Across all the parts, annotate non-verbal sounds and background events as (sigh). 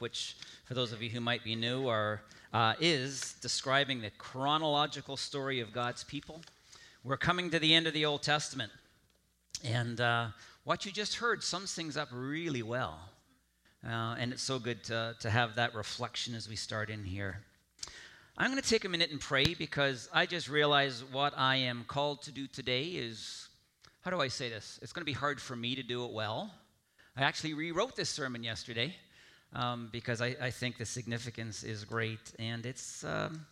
which, for those of you who might be new, are, uh, is describing the chronological story of God's people. We're coming to the end of the Old Testament. And uh, what you just heard sums things up really well. Uh, and it's so good to, to have that reflection as we start in here. I'm going to take a minute and pray because I just realize what I am called to do today is how do I say this? It's going to be hard for me to do it well. I actually rewrote this sermon yesterday um, because I, I, think the significance is great. And it's, um,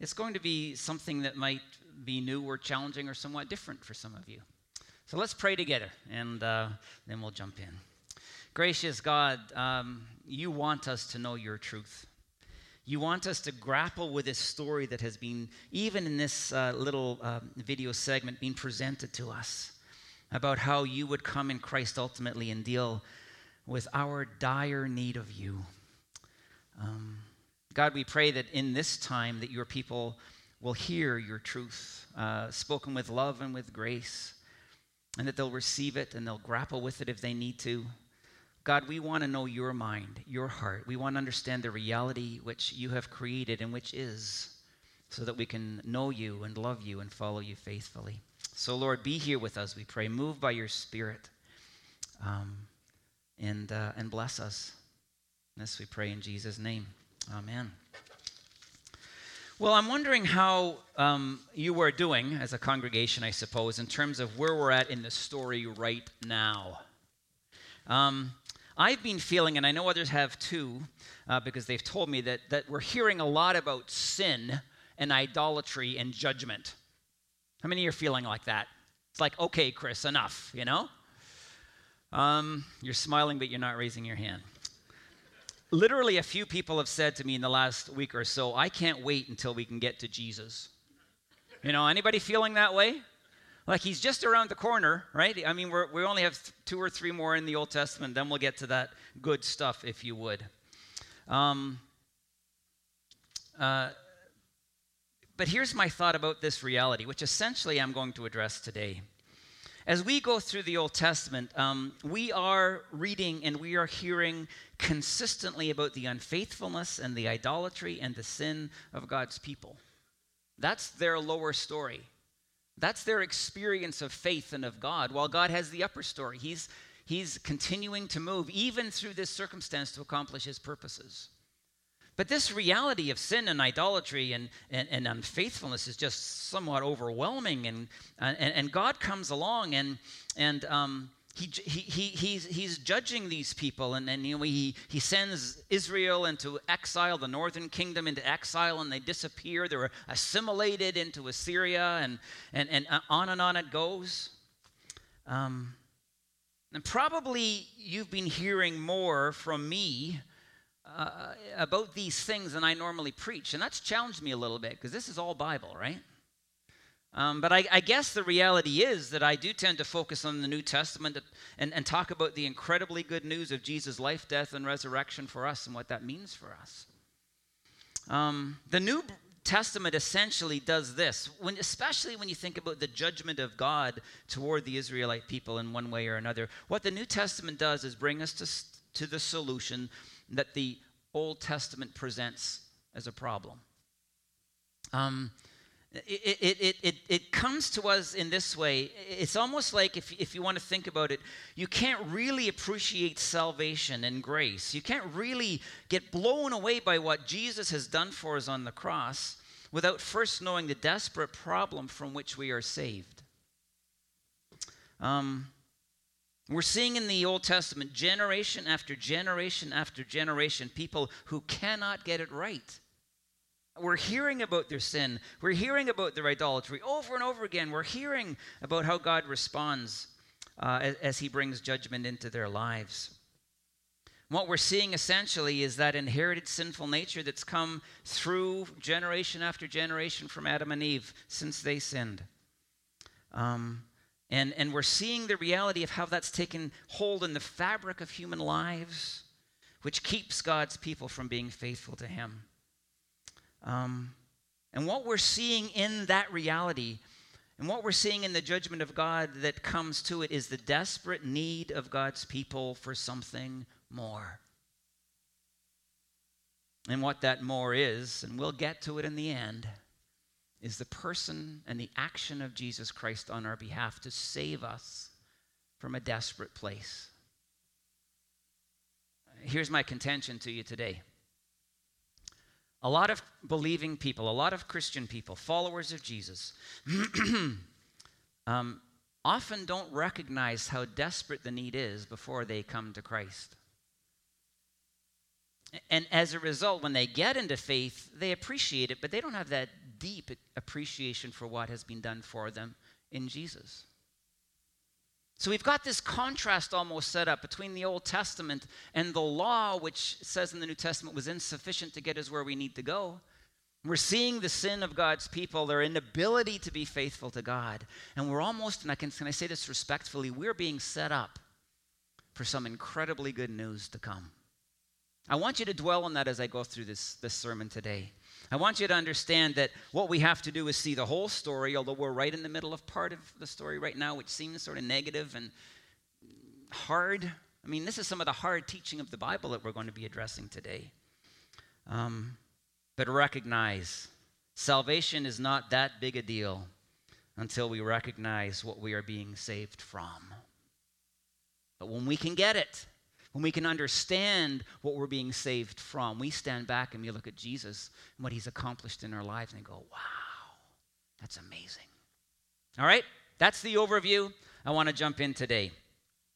it's going to be something that might be new or challenging or somewhat different for some of you. So let's pray together and uh, then we'll jump in. Gracious God, um, you want us to know your truth. You want us to grapple with this story that has been, even in this uh, little uh, video segment, being presented to us about how you would come in Christ ultimately and deal with our dire need of you. Um, God, we pray that in this time that your people will hear your truth, uh, spoken with love and with grace, and that they'll receive it and they'll grapple with it if they need to. God, we want to know your mind, your heart. We want to understand the reality which you have created and which is, so that we can know you and love you and follow you faithfully. So, Lord, be here with us, we pray. Move by your Spirit um, and, uh, and bless us. This we pray in Jesus' name. Amen. Well, I'm wondering how um, you are doing as a congregation, I suppose, in terms of where we're at in the story right now. Um, I've been feeling, and I know others have too, uh, because they've told me that, that we're hearing a lot about sin and idolatry and judgment. How many of you are feeling like that? It's like, okay, Chris, enough, you know? Um, you're smiling, but you're not raising your hand. Literally, a few people have said to me in the last week or so, I can't wait until we can get to Jesus. You know, anybody feeling that way? Like he's just around the corner, right? I mean, we're, we only have two or three more in the Old Testament. Then we'll get to that good stuff, if you would. Um, uh, but here's my thought about this reality, which essentially I'm going to address today. As we go through the Old Testament, um, we are reading and we are hearing consistently about the unfaithfulness and the idolatry and the sin of God's people. That's their lower story. That's their experience of faith and of God, while God has the upper story. He's, he's continuing to move, even through this circumstance, to accomplish his purposes. But this reality of sin and idolatry and, and, and unfaithfulness is just somewhat overwhelming. And, and, and God comes along and, and um, he, he, he, he's, he's judging these people. And, and you know, he, he sends Israel into exile, the northern kingdom into exile, and they disappear. They're assimilated into Assyria, and, and, and on and on it goes. Um, and probably you've been hearing more from me uh, about these things than I normally preach. And that's challenged me a little bit because this is all Bible, right? Um, but I, I, guess the reality is that I do tend to focus on the New Testament and, and talk about the incredibly good news of Jesus' life, death, and resurrection for us and what that means for us. Um, the New Testament essentially does this, when, especially when you think about the judgment of God toward the Israelite people in one way or another. What the New Testament does is bring us to, to the solution that the Old Testament presents as a problem. Um, it, it, it, it, comes to us in this way. It's almost like, if, if you want to think about it, you can't really appreciate salvation and grace. You can't really get blown away by what Jesus has done for us on the cross without first knowing the desperate problem from which we are saved. Um, we're seeing in the Old Testament, generation after generation after generation, people who cannot get it right. We're hearing about their sin. We're hearing about their idolatry over and over again. We're hearing about how God responds uh, as, as He brings judgment into their lives. What we're seeing essentially is that inherited sinful nature that's come through generation after generation from Adam and Eve since they sinned. Um, and, and we're seeing the reality of how that's taken hold in the fabric of human lives, which keeps God's people from being faithful to Him. Um, and what we're seeing in that reality, and what we're seeing in the judgment of God that comes to it, is the desperate need of God's people for something more. And what that more is, and we'll get to it in the end, is the person and the action of Jesus Christ on our behalf to save us from a desperate place. Here's my contention to you today. A lot of believing people, a lot of Christian people, followers of Jesus, (clears throat) um, often don't recognize how desperate the need is before they come to Christ. And as a result, when they get into faith, they appreciate it, but they don't have that deep appreciation for what has been done for them in Jesus. So we've got this contrast almost set up between the Old Testament and the law, which says in the New Testament was insufficient to get us where we need to go. We're seeing the sin of God's people, their inability to be faithful to God. And we're almost, and I can, can I say this respectfully, we're being set up for some incredibly good news to come. I want you to dwell on that as I go through this, this sermon today. I want you to understand that what we have to do is see the whole story, although we're right in the middle of part of the story right now, which seems sort of negative and hard. I mean, this is some of the hard teaching of the Bible that we're going to be addressing today. Um, but recognize salvation is not that big a deal until we recognize what we are being saved from. But when we can get it, when we can understand what we're being saved from, we stand back and we look at Jesus and what he's accomplished in our lives and go, wow, that's amazing. All right, that's the overview. I want to jump in today.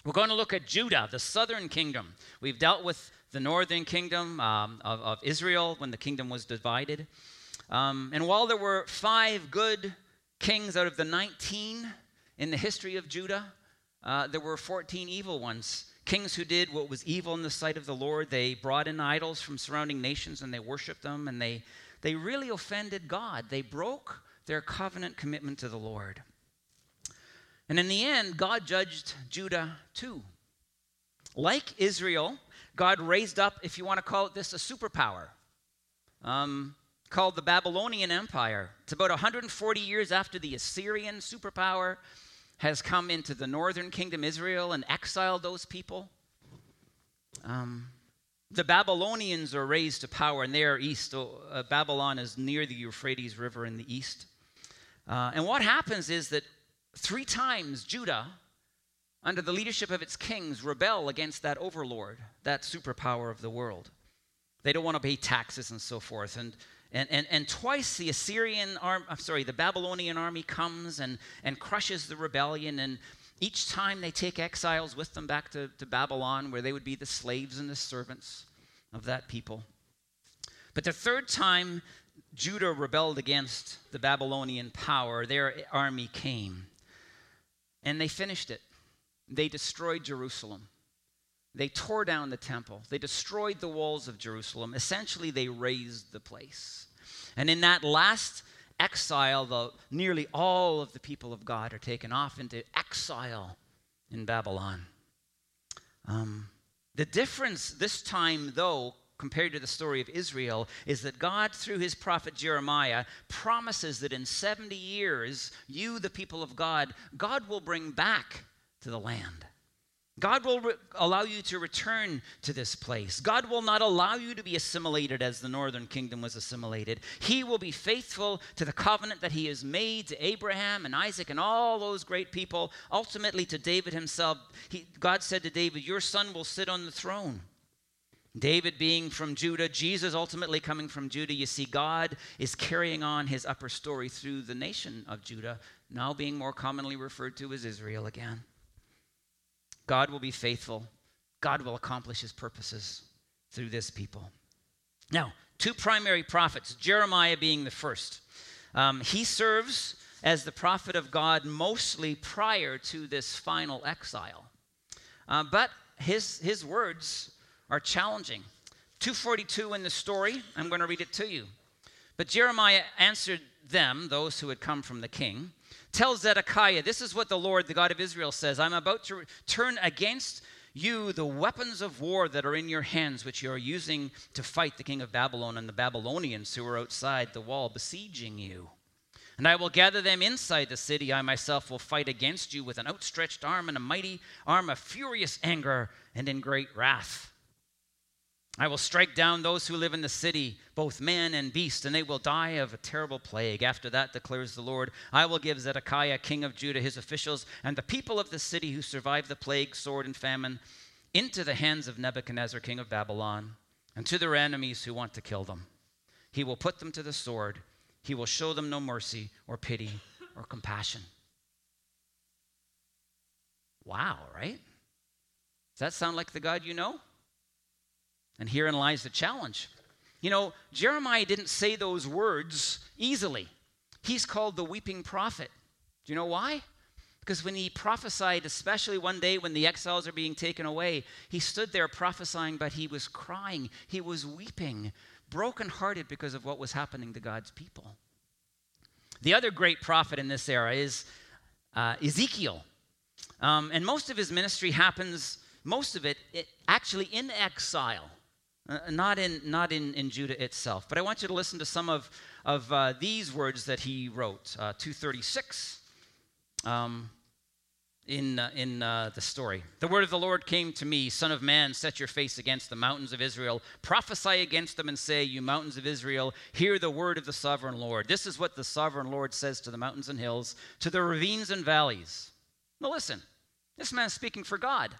We're going to look at Judah, the southern kingdom. We've dealt with the northern kingdom um, of, of, Israel when the kingdom was divided. Um, and while there were five good kings out of the 19 in the history of Judah, uh, there were 14 evil ones Kings who did what was evil in the sight of the Lord, they brought in idols from surrounding nations and they worshiped them and they, they really offended God. They broke their covenant commitment to the Lord. And in the end, God judged Judah too. Like Israel, God raised up, if you want to call it this, a superpower um, called the Babylonian Empire. It's about 140 years after the Assyrian superpower has come into the northern kingdom, Israel, and exiled those people. Um, the Babylonians are raised to power, and they are east. Uh, Babylon is near the Euphrates River in the east. Uh, and what happens is that three times Judah, under the leadership of its kings, rebel against that overlord, that superpower of the world. They don't want to pay taxes and so forth. And and, and, and twice the Assyrian arm, I'm sorry, the Babylonian army comes and, and crushes the rebellion. And each time they take exiles with them back to, to Babylon, where they would be the slaves and the servants of that people. But the third time Judah rebelled against the Babylonian power, their army came. And they finished it. They destroyed Jerusalem. They tore down the temple. They destroyed the walls of Jerusalem. Essentially, they razed the place. And in that last exile, the, nearly all of the people of God are taken off into exile in Babylon. Um, the difference this time, though, compared to the story of Israel, is that God, through his prophet Jeremiah, promises that in 70 years, you, the people of God, God will bring back to the land. God will re- allow you to return to this place. God will not allow you to be assimilated as the northern kingdom was assimilated. He will be faithful to the covenant that he has made to Abraham and Isaac and all those great people, ultimately to David himself. He, God said to David, Your son will sit on the throne. David being from Judah, Jesus ultimately coming from Judah. You see, God is carrying on his upper story through the nation of Judah, now being more commonly referred to as Israel again. God will be faithful. God will accomplish his purposes through this people. Now, two primary prophets, Jeremiah being the first. Um, he serves as the prophet of God mostly prior to this final exile. Uh, but his, his words are challenging. 242 in the story, I'm going to read it to you. But Jeremiah answered them, those who had come from the king, Tell Zedekiah, this is what the Lord, the God of Israel, says I'm about to turn against you the weapons of war that are in your hands, which you are using to fight the king of Babylon and the Babylonians who are outside the wall besieging you. And I will gather them inside the city. I myself will fight against you with an outstretched arm and a mighty arm of furious anger and in great wrath. I will strike down those who live in the city, both man and beast, and they will die of a terrible plague. After that, declares the Lord, I will give Zedekiah, king of Judah, his officials, and the people of the city who survived the plague, sword, and famine into the hands of Nebuchadnezzar, king of Babylon, and to their enemies who want to kill them. He will put them to the sword. He will show them no mercy or pity or compassion. Wow, right? Does that sound like the God you know? And herein lies the challenge. You know, Jeremiah didn't say those words easily. He's called the weeping prophet. Do you know why? Because when he prophesied, especially one day when the exiles are being taken away, he stood there prophesying, but he was crying. He was weeping, brokenhearted because of what was happening to God's people. The other great prophet in this era is uh, Ezekiel. Um, and most of his ministry happens, most of it, it actually in exile. Uh, not in, not in, in Judah itself. But I want you to listen to some of, of uh, these words that he wrote. Uh, 236 um, in, uh, in uh, the story. The word of the Lord came to me, Son of man, set your face against the mountains of Israel. Prophesy against them and say, You mountains of Israel, hear the word of the sovereign Lord. This is what the sovereign Lord says to the mountains and hills, to the ravines and valleys. Now listen, this man's speaking for God.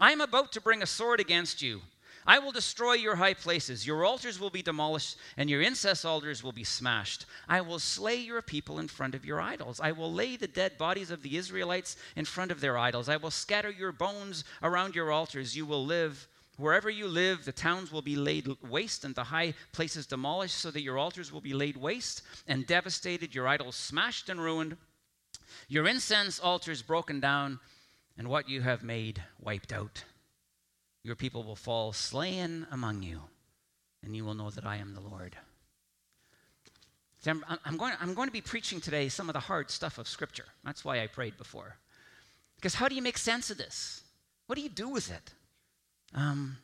I am about to bring a sword against you I will destroy your high places. Your altars will be demolished, and your incense altars will be smashed. I will slay your people in front of your idols. I will lay the dead bodies of the Israelites in front of their idols. I will scatter your bones around your altars. You will live. Wherever you live, the towns will be laid waste and the high places demolished, so that your altars will be laid waste and devastated, your idols smashed and ruined, your incense altars broken down, and what you have made wiped out. Your people will fall slain among you, and you will know that I am the Lord. I'm, I'm, going, I'm going to be preaching today some of the hard stuff of Scripture. That's why I prayed before. Because how do you make sense of this? What do you do with it? Um,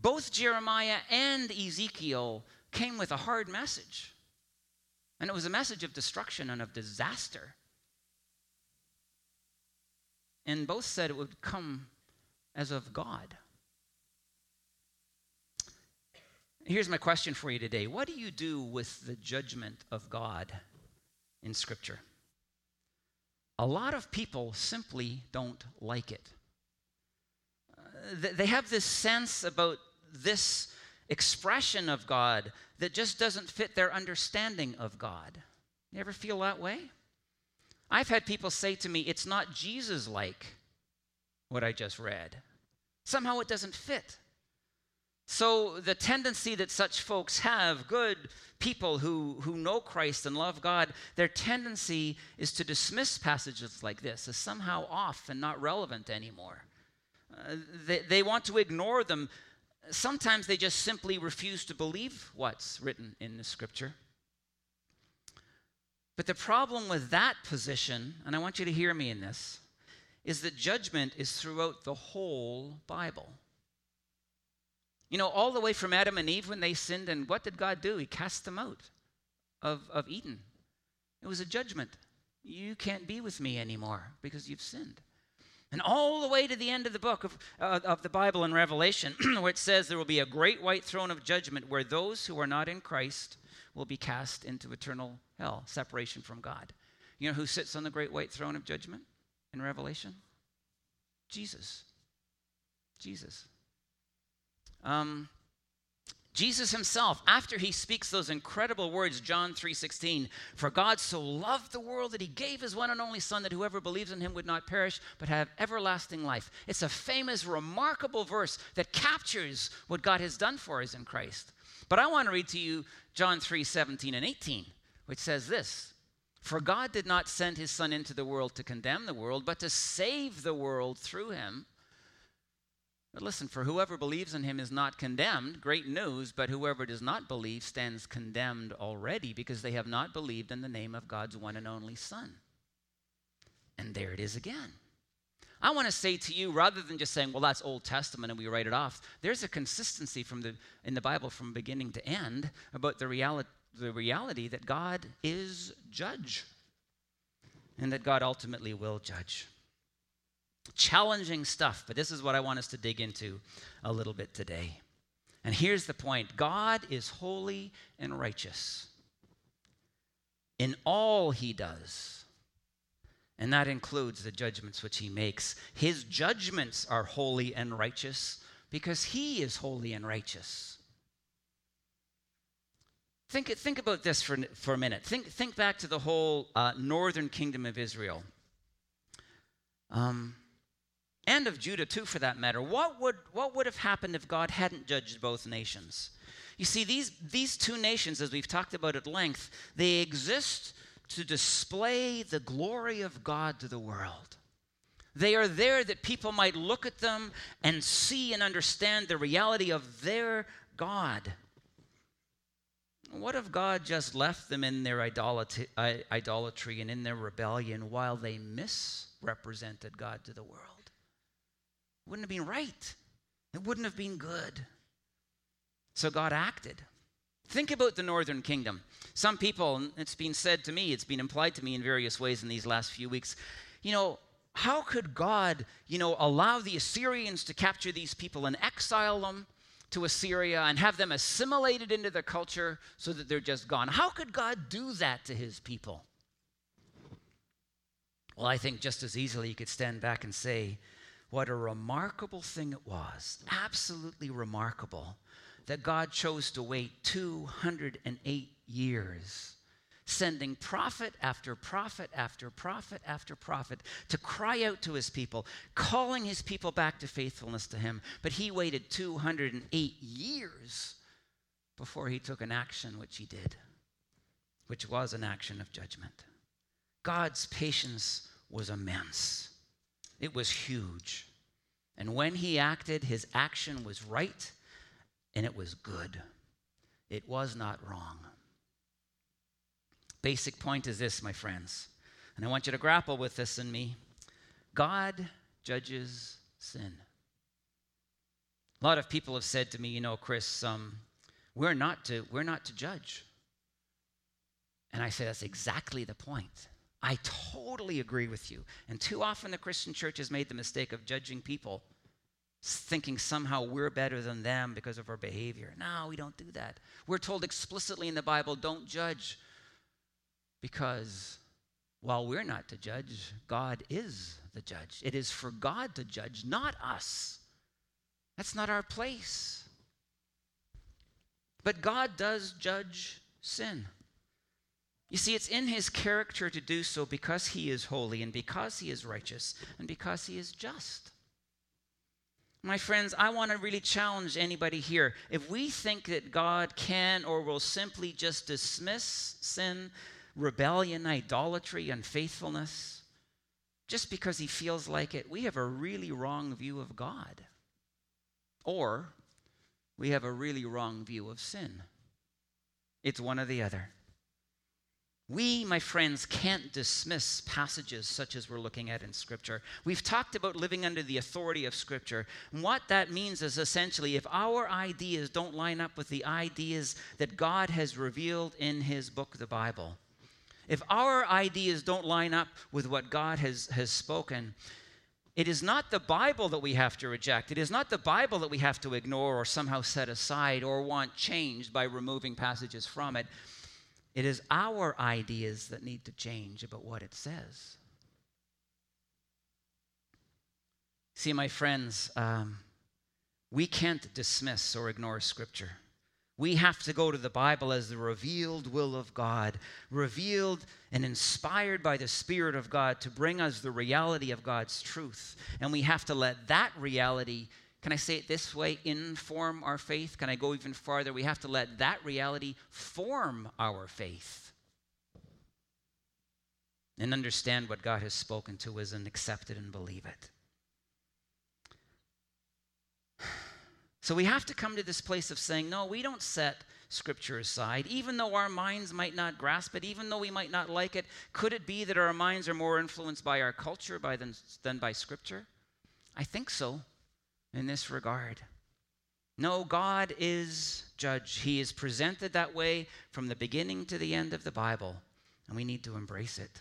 both Jeremiah and Ezekiel came with a hard message. And it was a message of destruction and of disaster. And both said it would come as of God. Here's my question for you today What do you do with the judgment of God in Scripture? A lot of people simply don't like it. Uh, they have this sense about this expression of God that just doesn't fit their understanding of God. You ever feel that way? I've had people say to me, it's not Jesus like what I just read. Somehow it doesn't fit. So, the tendency that such folks have, good people who, who know Christ and love God, their tendency is to dismiss passages like this as somehow off and not relevant anymore. Uh, they, they want to ignore them. Sometimes they just simply refuse to believe what's written in the scripture. But the problem with that position, and I want you to hear me in this, is that judgment is throughout the whole Bible. You know, all the way from Adam and Eve when they sinned, and what did God do? He cast them out of, of Eden. It was a judgment. You can't be with me anymore because you've sinned. And all the way to the end of the book of, uh, of the Bible in Revelation, (clears throat) where it says there will be a great white throne of judgment where those who are not in Christ will be cast into eternal hell, separation from God. You know who sits on the great white throne of judgment? In Revelation? Jesus. Jesus. Um, Jesus himself, after he speaks those incredible words, John 3:16, "For God so loved the world that he gave his one and only son that whoever believes in him would not perish but have everlasting life." It's a famous remarkable verse that captures what God has done for us in Christ. But I want to read to you John 3:17 and 18, which says this, for God did not send his Son into the world to condemn the world, but to save the world through him. But listen, for whoever believes in him is not condemned. Great news, but whoever does not believe stands condemned already because they have not believed in the name of God's one and only Son. And there it is again. I want to say to you, rather than just saying, well, that's Old Testament and we write it off, there's a consistency from the, in the Bible from beginning to end about the reality the reality that God is judge and that God ultimately will judge. Challenging stuff, but this is what I want us to dig into a little bit today. And here's the point God is holy and righteous in all he does. And that includes the judgments which he makes. His judgments are holy and righteous because he is holy and righteous. Think, think about this for, for a minute. Think, think back to the whole uh, northern kingdom of Israel. Um, and of Judah, too, for that matter. What would, what would have happened if God hadn't judged both nations? You see, these, these two nations, as we've talked about at length, they exist to display the glory of God to the world. They are there that people might look at them and see and understand the reality of their God. What if God just left them in their idolatry, and in their rebellion while they misrepresented God to the world? It wouldn't have been right. It wouldn't have been good. So God acted. Think about the northern kingdom. Some people, it's been said to me, it's been implied to me in various ways in these last few weeks, you know, how could God, you know, allow the Assyrians to capture these people and exile them to Assyria and have them assimilated into their culture so that they're just gone? How could God do that to his people? Well, I think just as easily you could stand back and say, what a remarkable thing it was, absolutely remarkable, that God chose to wait 208 years, sending prophet after prophet after prophet after prophet to cry out to his people, calling his people back to faithfulness to him. But he waited 208 years before he took an action, which he did, which was an action of judgment. God's patience was immense. It was huge. And when he acted, his action was right and it was good. It was not wrong. Basic point is this, my friends, and I want you to grapple with this in me God judges sin. A lot of people have said to me, you know, Chris, um, we're, not to, we're not to judge. And I say that's exactly the point. I totally agree with you. And too often the Christian church has made the mistake of judging people, thinking somehow we're better than them because of our behavior. No, we don't do that. We're told explicitly in the Bible don't judge because while we're not to judge, God is the judge. It is for God to judge, not us. That's not our place. But God does judge sin. You see, it's in his character to do so because he is holy and because he is righteous and because he is just. My friends, I want to really challenge anybody here. If we think that God can or will simply just dismiss sin, rebellion, idolatry, unfaithfulness, just because he feels like it, we have a really wrong view of God. Or we have a really wrong view of sin. It's one or the other. We, my friends, can't dismiss passages such as we're looking at in Scripture. We've talked about living under the authority of Scripture. And what that means is essentially if our ideas don't line up with the ideas that God has revealed in His book, the Bible, if our ideas don't line up with what God has, has spoken, it is not the Bible that we have to reject. It is not the Bible that we have to ignore or somehow set aside or want changed by removing passages from it. It is our ideas that need to change about what it says. See, my friends, um, we can't dismiss or ignore Scripture. We have to go to the Bible as the revealed will of God, revealed and inspired by the Spirit of God to bring us the reality of God's truth. And we have to let that reality can I say it this way? Inform our faith? Can I go even farther? We have to let that reality form our faith and understand what God has spoken to us and accept it and believe it. So we have to come to this place of saying, no, we don't set Scripture aside, even though our minds might not grasp it, even though we might not like it. Could it be that our minds are more influenced by our culture by than, than by Scripture? I think so in this regard. No, God is judge. He is presented that way from the beginning to the end of the Bible, and we need to embrace it.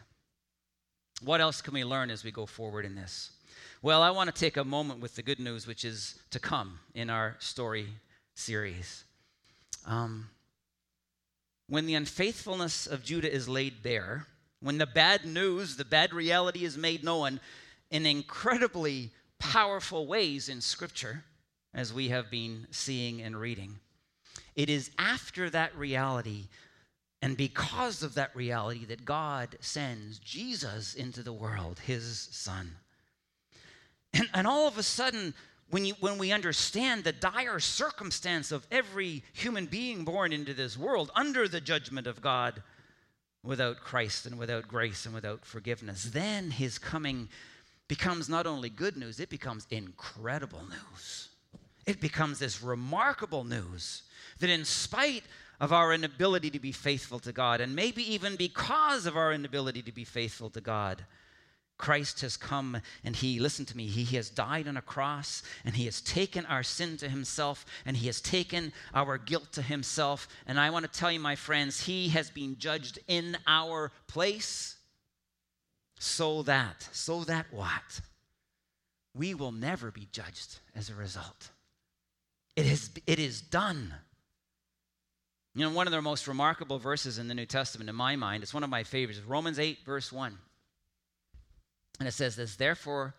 What else can we learn as we go forward in this? Well, I want to take a moment with the good news, which is to come in our story series. Um, when the unfaithfulness of Judah is laid bare, when the bad news, the bad reality is made known in incredibly powerful ways in Scripture, as we have been seeing and reading, it is after that reality and because of that reality that God sends Jesus into the world, his son. And, and all of a sudden, when, you, when we understand the dire circumstance of every human being born into this world under the judgment of God without Christ and without grace and without forgiveness, then his coming becomes not only good news, it becomes incredible news. It becomes this remarkable news that, in spite of our inability to be faithful to God, and maybe even because of our inability to be faithful to God, Christ has come and he, listen to me, he he has died on a cross and he has taken our sin to himself and he has taken our guilt to himself. And I want to tell you, my friends, he has been judged in our place so that, so that what? We will never be judged as a result. It is, it is done. You know, one of the most remarkable verses in the New Testament, in my mind, it's one of my favorites, Romans 8, verse 1. And it says this, therefore,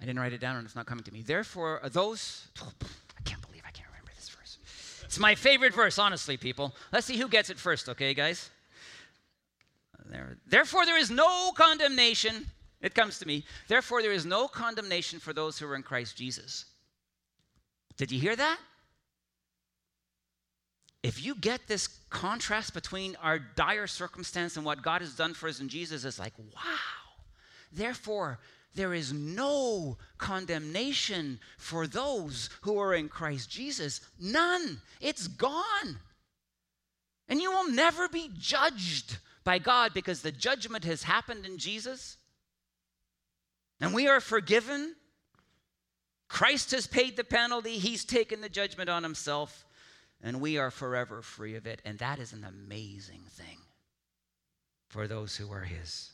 I didn't write it down and it's not coming to me. Therefore, those, I can't believe I can't remember this verse. It's my favorite verse, honestly, people. Let's see who gets it first, okay, guys? There. Therefore, there is no condemnation. It comes to me. Therefore, there is no condemnation for those who are in Christ Jesus. Did you hear that? If you get this contrast between our dire circumstance and what God has done for us in Jesus, it's like, wow. Therefore, there is no condemnation for those who are in Christ Jesus. None. It's gone. And you will never be judged by God because the judgment has happened in Jesus. And we are forgiven. Christ has paid the penalty, He's taken the judgment on Himself, and we are forever free of it. And that is an amazing thing for those who are His.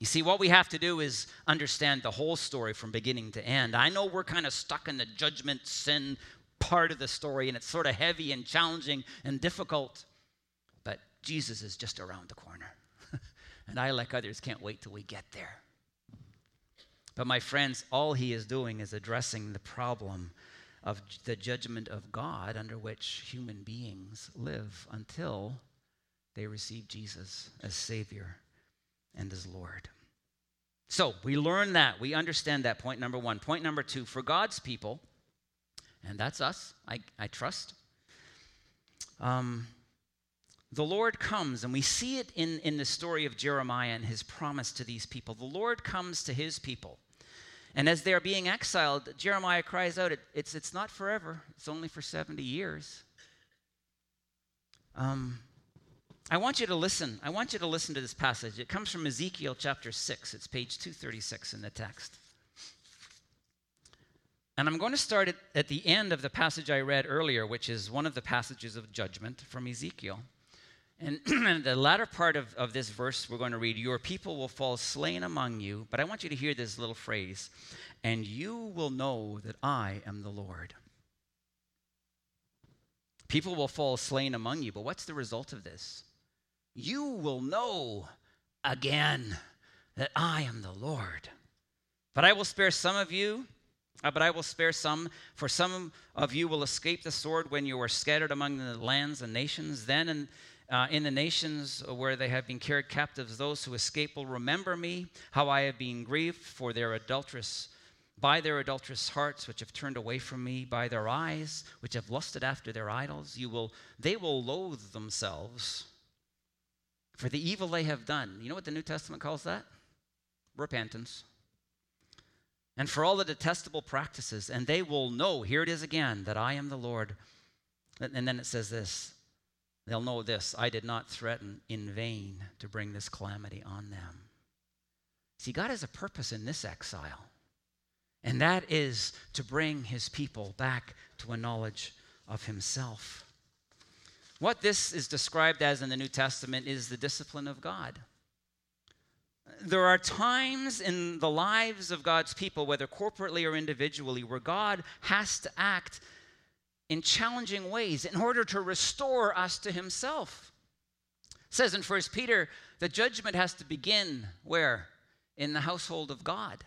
You see, what we have to do is understand the whole story from beginning to end. I know we're kind of stuck in the judgment sin part of the story, and it's sort of heavy and challenging and difficult. But Jesus is just around the corner. (laughs) and I, like others, can't wait till we get there. But, my friends, all he is doing is addressing the problem of the judgment of God under which human beings live until they receive Jesus as Savior and as Lord. So we learn that. We understand that point number one. Point number two for God's people, and that's us, I, I trust. Um, the Lord comes, and we see it in, in the story of Jeremiah and his promise to these people. The Lord comes to his people. And as they're being exiled, Jeremiah cries out, it, it's, it's not forever, it's only for 70 years. Um, I want you to listen. I want you to listen to this passage. It comes from Ezekiel chapter 6. It's page 236 in the text. And I'm going to start at, at the end of the passage I read earlier, which is one of the passages of judgment from Ezekiel. And (clears throat) in the latter part of, of this verse, we're going to read, Your people will fall slain among you. But I want you to hear this little phrase, and you will know that I am the Lord. People will fall slain among you, but what's the result of this? You will know again that I am the Lord. But I will spare some of you, uh, but I will spare some, for some of you will escape the sword when you are scattered among the lands and nations. Then in, uh, in the nations where they have been carried captives, those who escape will remember me, how I have been grieved for their adulterous by their adulterous hearts which have turned away from me by their eyes which have lusted after their idols you will they will loathe themselves for the evil they have done. You know what the New Testament calls that? Repentance. And for all the detestable practices, and they will know, here it is again, that I am the Lord. And then it says this they'll know this I did not threaten in vain to bring this calamity on them. See, God has a purpose in this exile, and that is to bring his people back to a knowledge of himself. What this is described as in the New Testament is the discipline of God. there are times in the lives of God's people, whether corporately or individually, where God has to act in challenging ways in order to restore us to himself. It says in 1 Peter, the judgment has to begin where? In the household of God.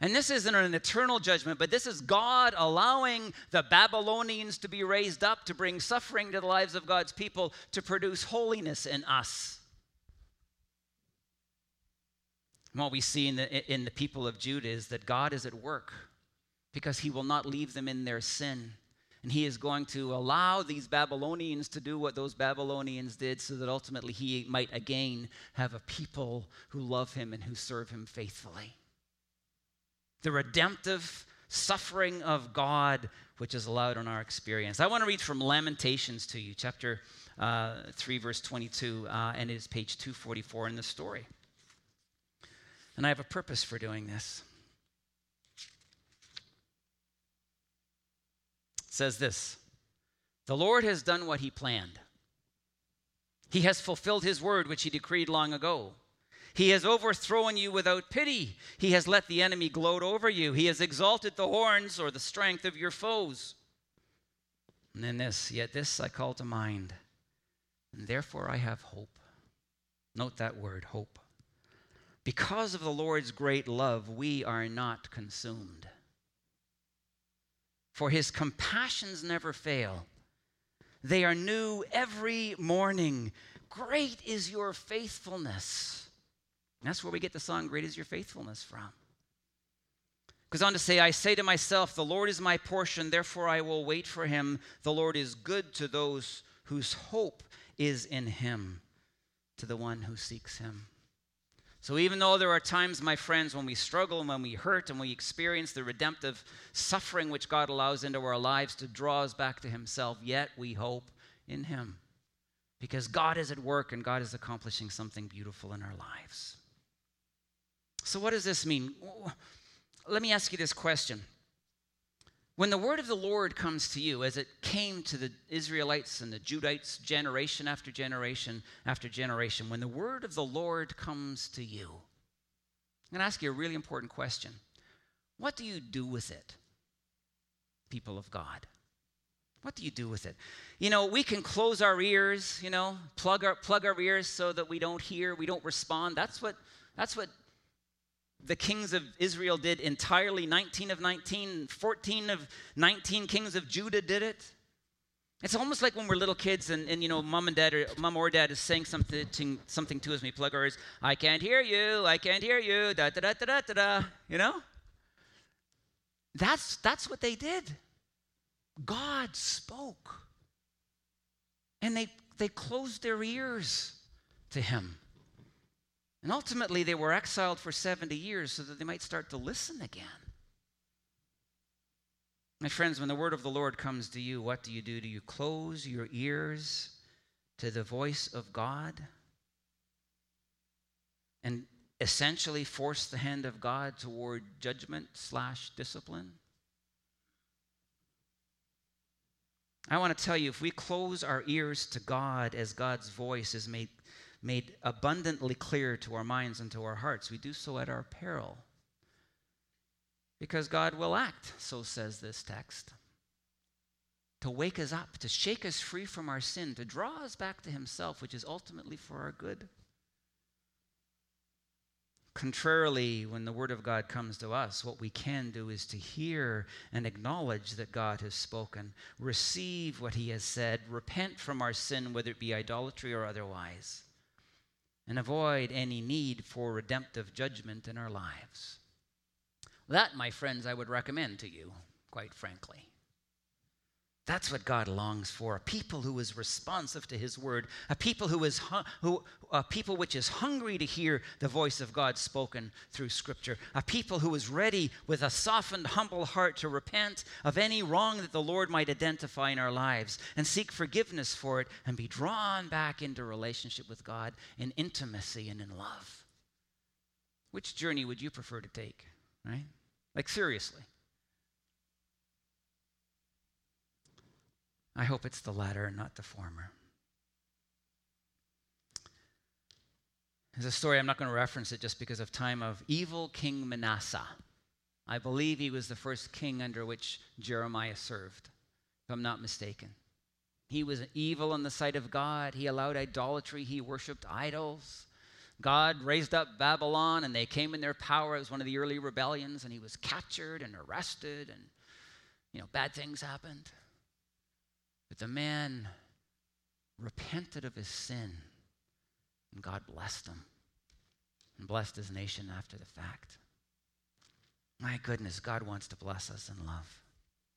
And this isn't an eternal judgment, but this is God allowing the Babylonians to be raised up to bring suffering to the lives of God's people to produce holiness in us. And what we see in the, in the people of Judah is that God is at work because he will not leave them in their sin. And he is going to allow these Babylonians to do what those Babylonians did so that ultimately he might again have a people who love him and who serve him faithfully. The redemptive suffering of God, which is allowed in our experience. I want to read from Lamentations to you, chapter uh, 3, verse 22, uh, and it is page 244 in the story. And I have a purpose for doing this. says this The Lord has done what he planned. He has fulfilled his word, which he decreed long ago. He has overthrown you without pity. He has let the enemy gloat over you. He has exalted the horns or the strength of your foes. And then this, yet this I call to mind, and therefore I have hope. Note that word, hope. Because of the Lord's great love, we are not consumed for his compassions never fail. They are new every morning. Great is your faithfulness. That's where we get the song, Great is Your Faithfulness, from. Goes on to say, I say to myself, The Lord is my portion, therefore I will wait for him. The Lord is good to those whose hope is in him, to the one who seeks him. So, even though there are times, my friends, when we struggle and when we hurt and we experience the redemptive suffering which God allows into our lives to draw us back to Himself, yet we hope in Him. Because God is at work and God is accomplishing something beautiful in our lives. So, what does this mean? Let me ask you this question when the word of the Lord comes to you, as it came to the Israelites and the Judites generation after generation after generation, when the word of the Lord comes to you, I'm going to ask you a really important question. What do you do with it, people of God? What do you do with it? You know, we can close our ears, you know, plug our, plug our ears so that we don't hear, we don't respond. That's what, that's what the kings of Israel did entirely 19 of 19, 14 of 19 kings of Judah did it. It's almost like when we're little kids and, and you know, mom and dad or mom or dad is saying something to, something to us, and we plug our ears, I can't hear you, I can't hear you, da da da da da da da, you know? That's that's what they did. God spoke. And they they closed their ears to him. And ultimately, they were exiled for 70 years so that they might start to listen again. My friends, when the word of the Lord comes to you, what do you do? Do you close your ears to the voice of God and essentially force the hand of God toward judgment slash discipline? I want to tell you if we close our ears to God as God's voice is made made abundantly clear to our minds and to our hearts, we do so at our peril. Because God will act, so says this text, to wake us up, to shake us free from our sin, to draw us back to Himself, which is ultimately for our good. Contrarily, when the Word of God comes to us, what we can do is to hear and acknowledge that God has spoken, receive what He has said, repent from our sin, whether it be idolatry or otherwise and avoid any need for redemptive judgment in our lives. That, my friends, I would recommend to you, quite frankly. That's what God longs for a people who is responsive to his word, a people who is who a people which is hungry to hear the voice of God spoken through scripture, a people who is ready with a softened humble heart to repent of any wrong that the Lord might identify in our lives and seek forgiveness for it and be drawn back into relationship with God in intimacy and in love. Which journey would you prefer to take, right? Like seriously. I hope it's the latter and not the former. There's a story, I'm not going to reference it just because of time, of evil King Manasseh. I believe he was the first king under which Jeremiah served, if I'm not mistaken. He was evil in the sight of God. He allowed idolatry. He worshiped idols. God raised up Babylon and they came in their power. It was one of the early rebellions and he was captured and arrested and, you know, bad things happened. But the man repented of his sin and God blessed him and blessed his nation after the fact. My goodness, God wants to bless us in love.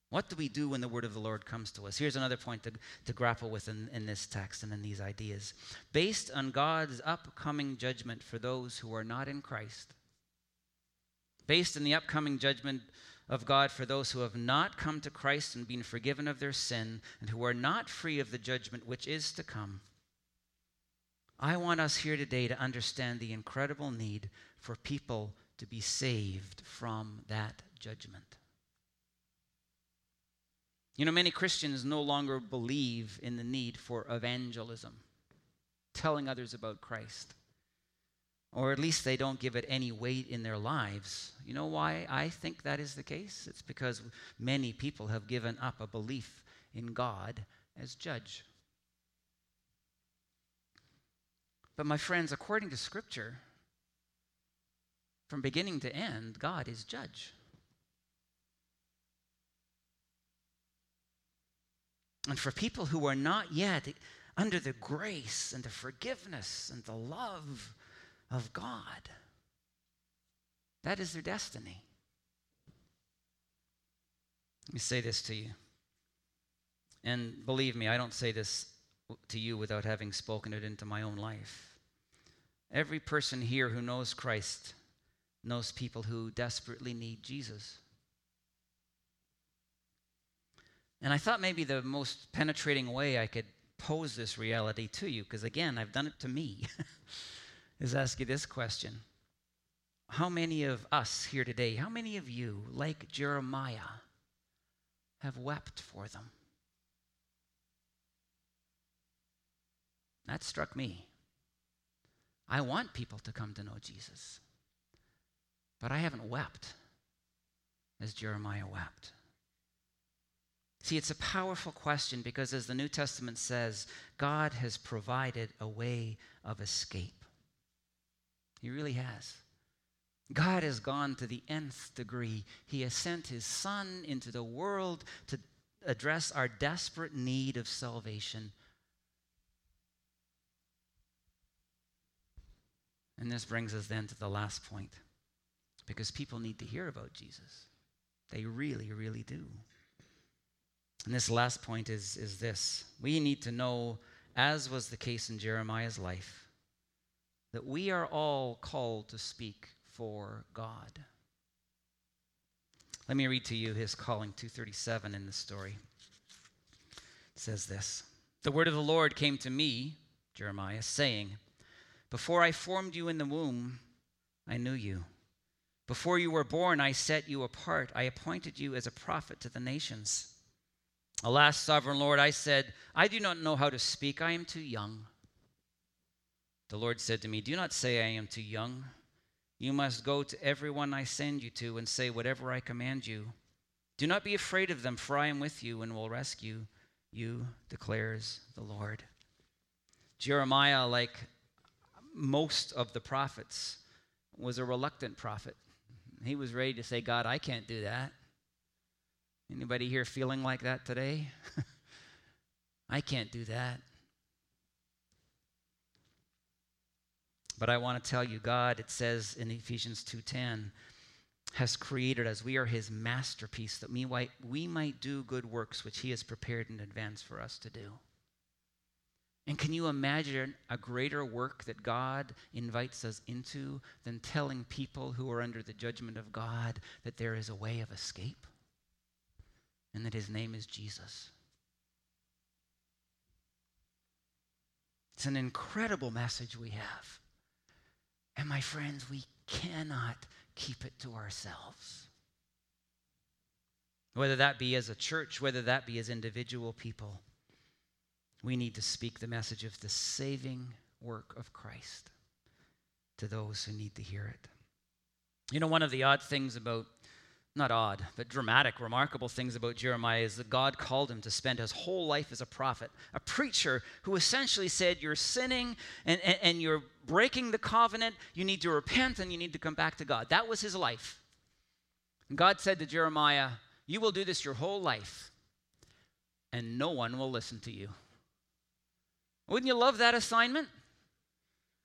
What do we do when the word of the Lord comes to us? Here's another point to, to grapple with in, in this text and in these ideas. Based on God's upcoming judgment for those who are not in Christ, based on the upcoming judgment of God for those who have not come to Christ and been forgiven of their sin and who are not free of the judgment which is to come, I want us here today to understand the incredible need for people to be saved from that judgment. You know, many Christians no longer believe in the need for evangelism, telling others about Christ. Or at least they don't give it any weight in their lives. You know why I think that is the case? It's because many people have given up a belief in God as judge. But, my friends, according to Scripture, from beginning to end, God is judge. And for people who are not yet under the grace and the forgiveness and the love of God, that is their destiny. Let me say this to you. And believe me, I don't say this to you without having spoken it into my own life. Every person here who knows Christ knows people who desperately need Jesus. And I thought maybe the most penetrating way I could pose this reality to you, because again, I've done it to me, (laughs) is ask you this question How many of us here today, how many of you, like Jeremiah, have wept for them? That struck me. I want people to come to know Jesus, but I haven't wept as Jeremiah wept. See, it's a powerful question because, as the New Testament says, God has provided a way of escape. He really has. God has gone to the nth degree. He has sent His Son into the world to address our desperate need of salvation. And this brings us then to the last point because people need to hear about Jesus. They really, really do. And this last point is, is this we need to know, as was the case in Jeremiah's life, that we are all called to speak for God. Let me read to you his calling 237 in the story. It says this The word of the Lord came to me, Jeremiah, saying, Before I formed you in the womb, I knew you. Before you were born, I set you apart. I appointed you as a prophet to the nations. Alas, sovereign Lord, I said, I do not know how to speak. I am too young. The Lord said to me, Do not say I am too young. You must go to everyone I send you to and say whatever I command you. Do not be afraid of them, for I am with you and will rescue you, declares the Lord. Jeremiah, like most of the prophets, was a reluctant prophet. He was ready to say, God, I can't do that. Anybody here feeling like that today? (laughs) I can't do that. But I want to tell you God, it says in Ephesians 2:10, has created us. We are his masterpiece that we might, we might do good works which he has prepared in advance for us to do. And can you imagine a greater work that God invites us into than telling people who are under the judgment of God that there is a way of escape? and that his name is Jesus. It's an incredible message we have. And my friends, we cannot keep it to ourselves. Whether that be as a church, whether that be as individual people, we need to speak the message of the saving work of Christ. to those who need to hear it. You know, one of the odd things about, not odd, but dramatic, remarkable things about Jeremiah is that God called him to spend his whole life as a prophet, a preacher who essentially said, You're sinning and, and, and you're breaking the covenant, you need to repent and you need to come back to God. That was his life. And God said to Jeremiah, You will do this your whole life, and no one will listen to you. Wouldn't you love that assignment?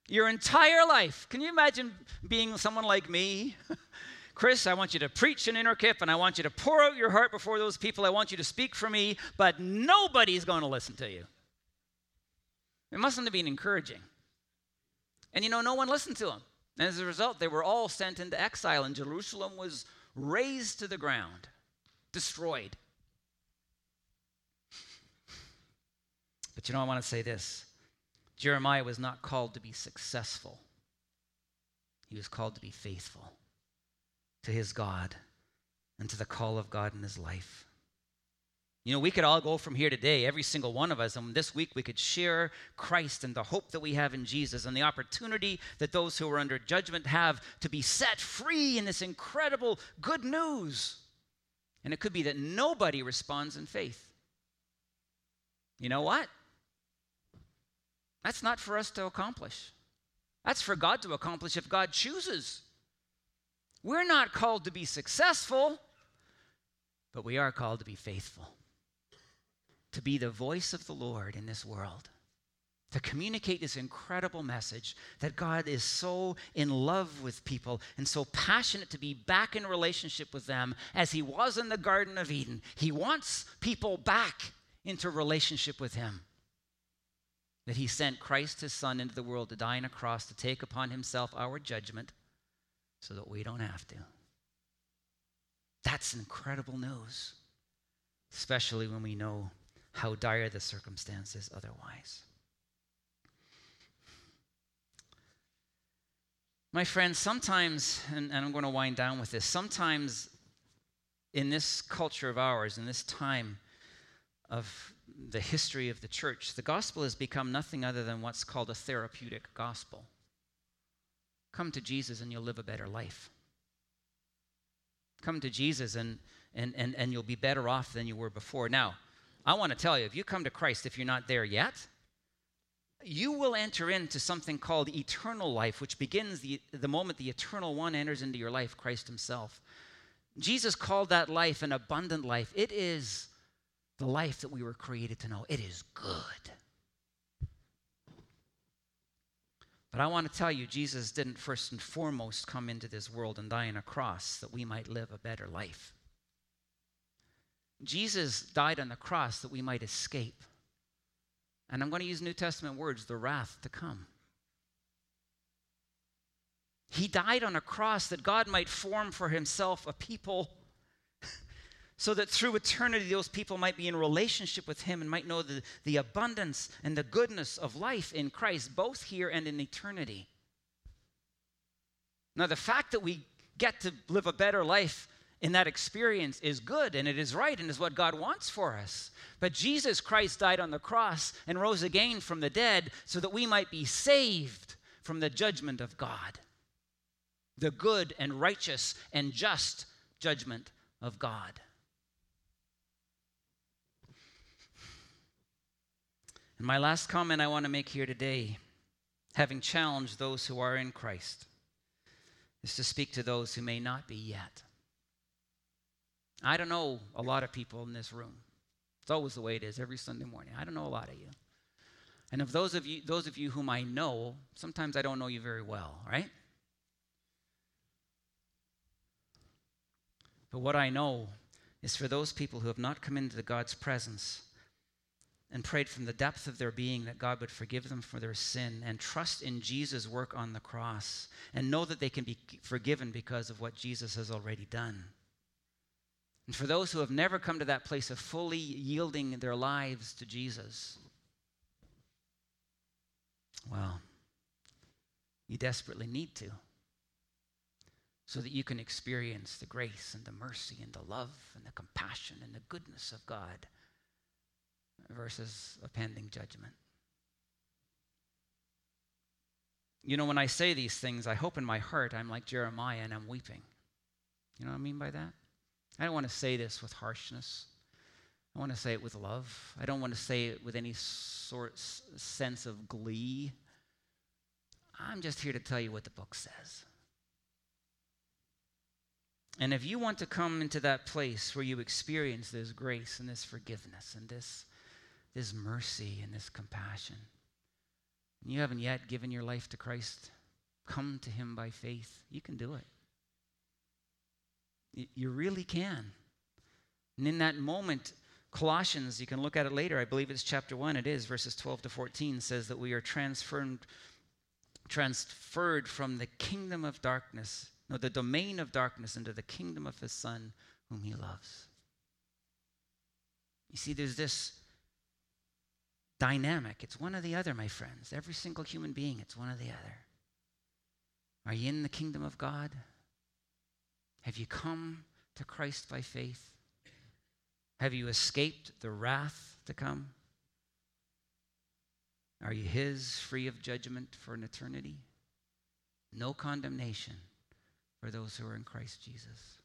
Your entire life. Can you imagine being someone like me? (laughs) Chris, I want you to preach in Innerkip and I want you to pour out your heart before those people. I want you to speak for me, but nobody's going to listen to you. It mustn't have been encouraging. And you know, no one listened to him. And as a result, they were all sent into exile, and Jerusalem was razed to the ground, destroyed. But you know, I want to say this Jeremiah was not called to be successful, he was called to be faithful to his God and to the call of God in his life. You know, we could all go from here today, every single one of us, and this week we could share Christ and the hope that we have in Jesus and the opportunity that those who are under judgment have to be set free in this incredible good news. And it could be that nobody responds in faith. You know what? That's not for us to accomplish. That's for God to accomplish if God chooses. We're not called to be successful, but we are called to be faithful, to be the voice of the Lord in this world, to communicate this incredible message that God is so in love with people and so passionate to be back in relationship with them as He was in the Garden of Eden. He wants people back into relationship with Him that he sent Christ, his son, into the world to die on a cross to take upon himself our judgment so that we don't have to. That's incredible news, especially when we know how dire the circumstances otherwise. My friends, sometimes, and, and I'm going to wind down with this, sometimes in this culture of ours, in this time of the history of the church, the gospel has become nothing other than what's called a therapeutic gospel. Come to Jesus and you'll live a better life. Come to Jesus and, and, and, and you'll be better off than you were before. Now, I want to tell you, if you come to Christ, if you're not there yet, you will enter into something called eternal life, which begins the, the moment the eternal one enters into your life, Christ Himself. Jesus called that life an abundant life. It is the life that we were created to know. It is good. But I want to tell you, Jesus didn't first and foremost come into this world and die on a cross that we might live a better life. Jesus died on the cross that we might escape. And I'm going to use New Testament words the wrath to come. He died on a cross that God might form for himself a people so that through eternity those people might be in relationship with him and might know the, the abundance and the goodness of life in Christ, both here and in eternity. Now, the fact that we get to live a better life in that experience is good and it is right and is what God wants for us. But Jesus Christ died on the cross and rose again from the dead so that we might be saved from the judgment of God, the good and righteous and just judgment of God. And my last comment I want to make here today, having challenged those who are in Christ, is to speak to those who may not be yet. I don't know a lot of people in this room. It's always the way it is every Sunday morning. I don't know a lot of you. And of those of you those of you whom I know, sometimes I don't know you very well, right? But what I know is for those people who have not come into God's presence and prayed from the depth of their being that God would forgive them for their sin and trust in Jesus' work on the cross and know that they can be forgiven because of what Jesus has already done. And for those who have never come to that place of fully yielding their lives to Jesus, well, you desperately need to so that you can experience the grace and the mercy and the love and the compassion and the goodness of God versus a pending judgment. You know, when I say these things, I hope in my heart I'm like Jeremiah and I'm weeping. You know what I mean by that? I don't want to say this with harshness. I want to say it with love. I don't want to say it with any sort sense of glee. I'm just here to tell you what the book says. And if you want to come into that place where you experience this grace and this forgiveness and this, this mercy and this compassion, and you haven't yet given your life to Christ, come to Him by faith. You can do it. You really can. And in that moment, Colossians, you can look at it later. I believe it's chapter 1. It is, verses 12 to 14 says that we are transferred, transferred from the kingdom of darkness, no, the domain of darkness into the kingdom of his Son, whom he loves. You see, there's this dynamic. It's one or the other, my friends. Every single human being, it's one or the other. Are you in the kingdom of God? Have you come to Christ by faith? Have you escaped the wrath to come? Are you His, free of judgment for an eternity? No condemnation for those who are in Christ Jesus.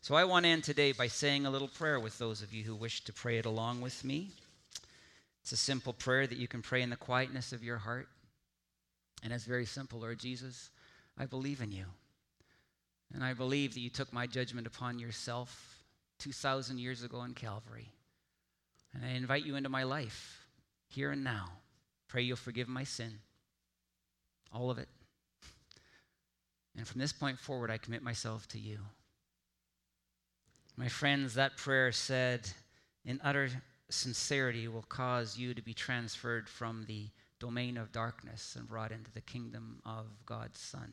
So I want to end today by saying a little prayer with those of you who wish to pray it along with me. It's a simple prayer that you can pray in the quietness of your heart. And it's very simple Lord Jesus, I believe in you. And I believe that you took my judgment upon yourself 2,000 years ago on Calvary. And I invite you into my life, here and now. Pray you'll forgive my sin, all of it. And from this point forward, I commit myself to you. My friends, that prayer said in utter sincerity will cause you to be transferred from the domain of darkness and brought into the kingdom of God's Son,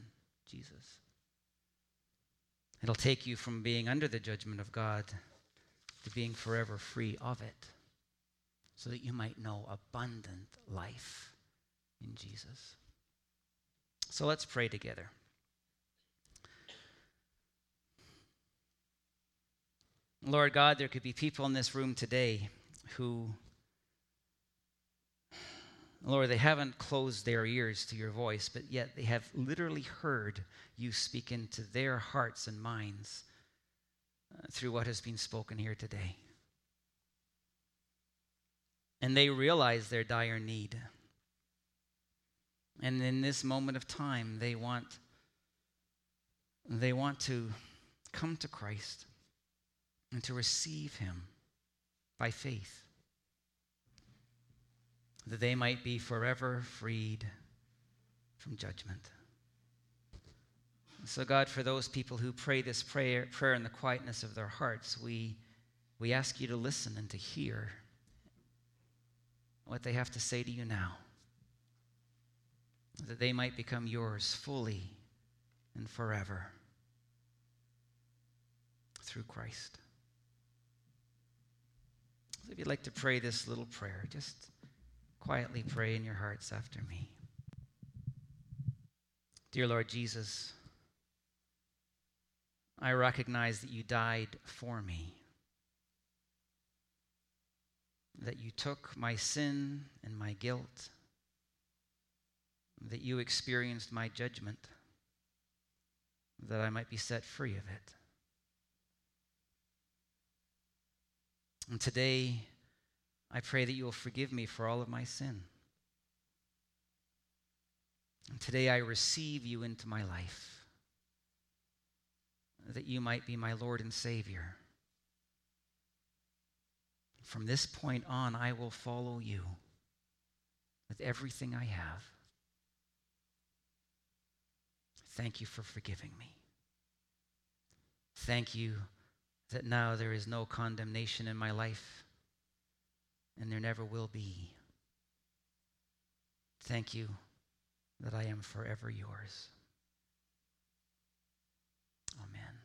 Jesus. It'll take you from being under the judgment of God to being forever free of it so that you might know abundant life in Jesus. So let's pray together. Lord God, there could be people in this room today who Lord, they haven't closed their ears to your voice, but yet they have literally heard you speak into their hearts and minds uh, through what has been spoken here today. And they realize their dire need. And in this moment of time, they want, they want to come to Christ and to receive Him by faith that they might be forever freed from judgment. So, God, for those people who pray this prayer, prayer in the quietness of their hearts, we, we ask you to listen and to hear what they have to say to you now, that they might become yours fully and forever through Christ. If you'd like to pray this little prayer, just quietly pray in your hearts after me. Dear Lord Jesus, I recognize that you died for me, that you took my sin and my guilt, that you experienced my judgment, that I might be set free of it. And today, I pray that you will forgive me for all of my sin. And today I receive you into my life, that you might be my Lord and Savior. From this point on, I will follow you with everything I have. Thank you for forgiving me. Thank you that now there is no condemnation in my life, and there never will be. Thank you that I am forever yours. Amen.